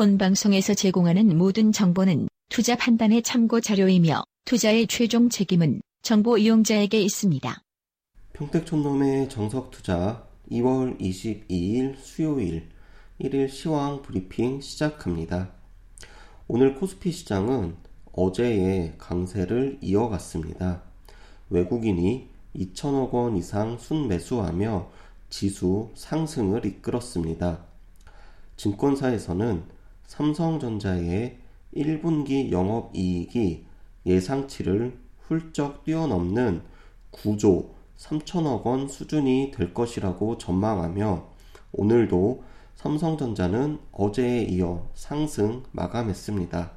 본 방송에서 제공하는 모든 정보는 투자 판단의 참고 자료이며 투자의 최종 책임은 정보 이용자에게 있습니다. 평택촌놈의 정석투자 2월 22일 수요일 1일 시황 브리핑 시작합니다. 오늘 코스피 시장은 어제의 강세를 이어갔습니다. 외국인이 2천억 원 이상 순매수하며 지수 상승을 이끌었습니다. 증권사에서는 삼성전자의 1분기 영업이익이 예상치를 훌쩍 뛰어넘는 9조 3천억 원 수준이 될 것이라고 전망하며 오늘도 삼성전자는 어제에 이어 상승 마감했습니다.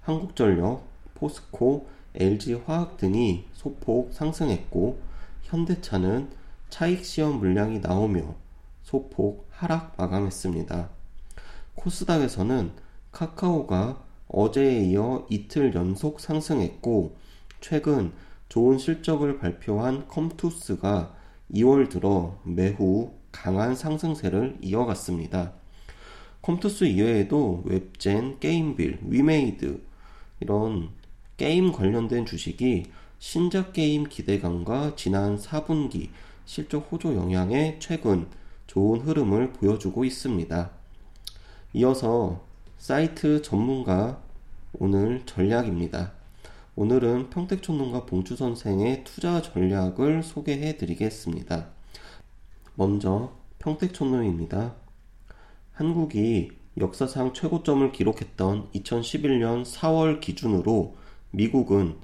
한국전력, 포스코, LG화학 등이 소폭 상승했고 현대차는 차익 실현 물량이 나오며 소폭 하락 마감했습니다. 코스닥에서는 카카오가 어제에 이어 이틀 연속 상승했고 최근 좋은 실적을 발표한 컴투스가 2월 들어 매우 강한 상승세를 이어갔습니다. 컴투스 이외에도 웹젠, 게임빌, 위메이드 이런 게임 관련된 주식이 신작 게임 기대감과 지난 4분기 실적 호조 영향에 최근 좋은 흐름을 보여주고 있습니다. 이어서 사이트 전문가 오늘 전략입니다. 오늘은 평택촌농가 봉주 선생의 투자 전략을 소개해 드리겠습니다. 먼저 평택촌농입니다. 한국이 역사상 최고점을 기록했던 2011년 4월 기준으로 미국은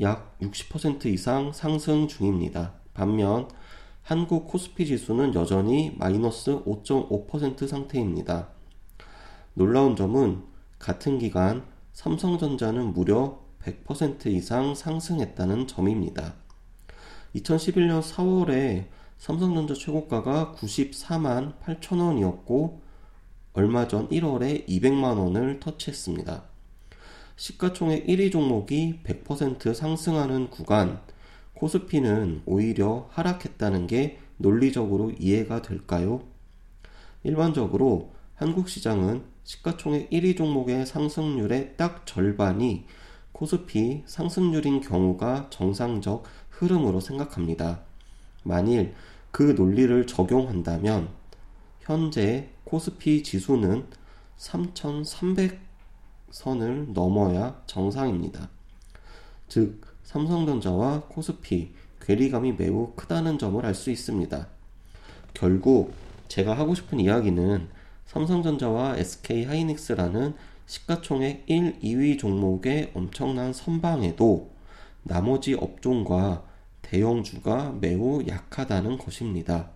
약 60% 이상 상승 중입니다. 반면 한국 코스피 지수는 여전히 마이너스 5.5% 상태입니다. 놀라운 점은 같은 기간 삼성전자는 무려 100% 이상 상승했다는 점입니다. 2011년 4월에 삼성전자 최고가가 94만 8천원이었고 얼마 전 1월에 200만원을 터치했습니다. 시가총액 1위 종목이 100% 상승하는 구간, 코스피는 오히려 하락했다는 게 논리적으로 이해가 될까요? 일반적으로 한국 시장은 시가총액 1위 종목의 상승률의 딱 절반이 코스피 상승률인 경우가 정상적 흐름으로 생각합니다. 만일 그 논리를 적용한다면 현재 코스피 지수는 3,300선을 넘어야 정상입니다. 즉, 삼성전자와 코스피 괴리감이 매우 크다는 점을 알 수 있습니다. 결국 제가 하고 싶은 이야기는 삼성전자와 SK 하이닉스라는 시가총액 1, 2위 종목의 엄청난 선방에도 나머지 업종과 대형주가 매우 약하다는 것입니다.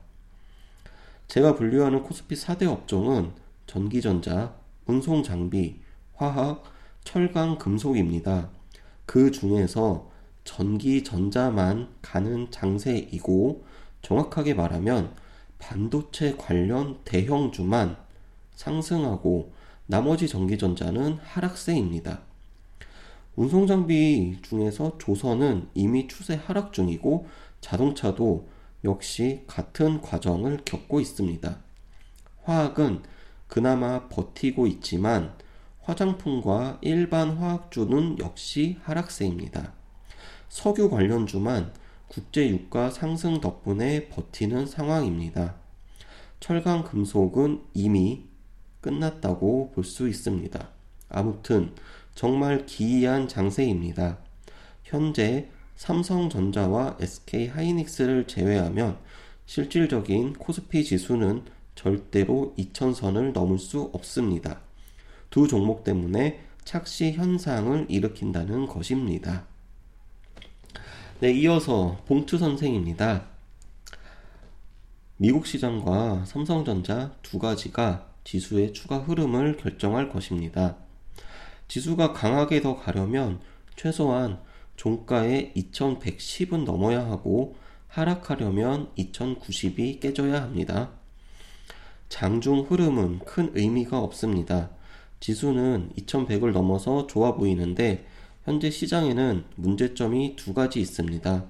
제가 분류하는 코스피 4대 업종은 전기전자, 운송장비, 화학, 철강, 금속입니다. 그 중에서 전기전자만 가는 장세이고 정확하게 말하면 반도체 관련 대형주만 상승하고 나머지 전기전자는 하락세입니다. 운송장비 중에서 조선은 이미 추세 하락 중이고 자동차도 역시 같은 과정을 겪고 있습니다. 화학은 그나마 버티고 있지만 화장품과 일반 화학주는 역시 하락세입니다. 석유 관련주만 국제 유가 상승 덕분에 버티는 상황입니다. 철강 금속은 이미 끝났다고 볼 수 있습니다. 아무튼 정말 기이한 장세입니다. 현재 삼성전자와 SK 하이닉스를 제외하면 실질적인 코스피 지수는 절대로 2000선을 넘을 수 없습니다. 두 종목 때문에 착시 현상을 일으킨다는 것입니다. 네, 이어서 봉투 선생입니다. 미국 시장과 삼성전자 두 가지가 지수의 추가 흐름을 결정할 것입니다. 지수가 강하게 더 가려면 최소한 종가의 2110은 넘어야 하고 하락하려면 2090이 깨져야 합니다. 장중 흐름은 큰 의미가 없습니다. 지수는 2100을 넘어서 좋아 보이는데 현재 시장에는 문제점이 두 가지 있습니다.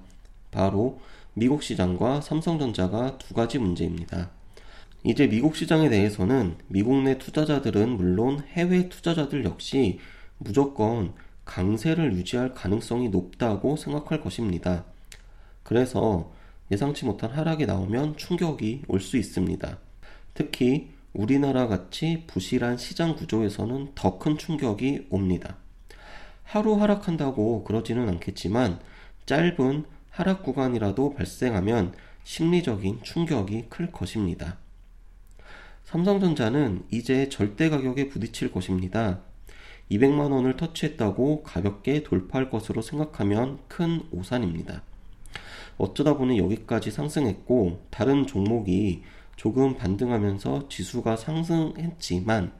바로 미국 시장과 삼성전자가 두 가지 문제입니다. 이제 미국 시장에 대해서는 미국 내 투자자들은 물론 해외 투자자들 역시 무조건 강세를 유지할 가능성이 높다고 생각할 것입니다. 그래서 예상치 못한 하락이 나오면 충격이 올 수 있습니다. 특히 우리나라 같이 부실한 시장 구조에서는 더 큰 충격이 옵니다. 하루 하락한다고 그러지는 않겠지만 짧은 하락 구간이라도 발생하면 심리적인 충격이 클 것입니다. 삼성전자는 이제 절대 가격에 부딪힐 것입니다. 200만 원을 터치했다고 가볍게 돌파할 것으로 생각하면 큰 오산입니다. 어쩌다 보니 여기까지 상승했고 다른 종목이 조금 반등하면서 지수가 상승했지만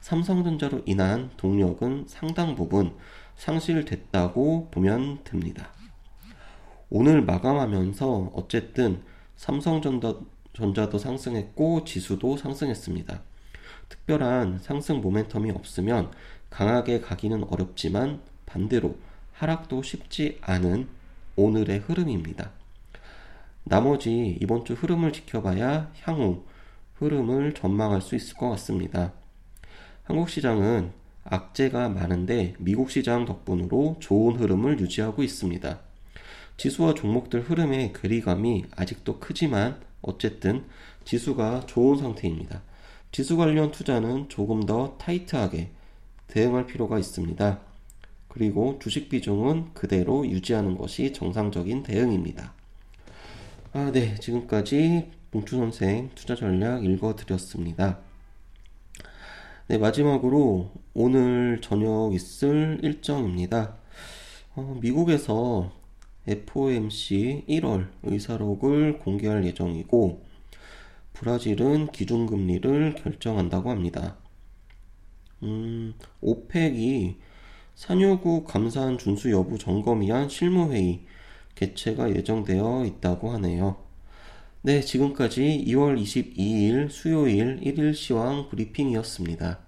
삼성전자로 인한 동력은 상당 부분 상실됐다고 보면 됩니다. 오늘 마감하면서 어쨌든 삼성 전자도 상승했고 지수도 상승했습니다. 특별한 상승 모멘텀이 없으면 강하게 가기는 어렵지만 반대로 하락도 쉽지 않은 오늘의 흐름입니다. 나머지 이번 주 흐름을 지켜봐야 향후 흐름을 전망할 수 있을 것 같습니다. 한국 시장은 악재가 많은데 미국 시장 덕분으로 좋은 흐름을 유지하고 있습니다. 지수와 종목들 흐름의 괴리감이 아직도 크지만 어쨌든 지수가 좋은 상태입니다. 지수 관련 투자는 조금 더 타이트하게 대응할 필요가 있습니다. 그리고 주식 비중은 그대로 유지하는 것이 정상적인 대응입니다. 아, 네. 지금까지 봉추 선생 투자 전략 읽어드렸습니다. 네, 마지막으로 오늘 저녁 있을 일정입니다. 어, 미국에서 FOMC 1월 의사록을 공개할 예정이고, 브라질은 기준금리를 결정한다고 합니다. 음, 오펙이 산유국 감산 준수 여부 점검 위한 실무회의 개최가 예정되어 있다고 하네요. 네, 지금까지 2월 22일 수요일 1일 시황 브리핑이었습니다.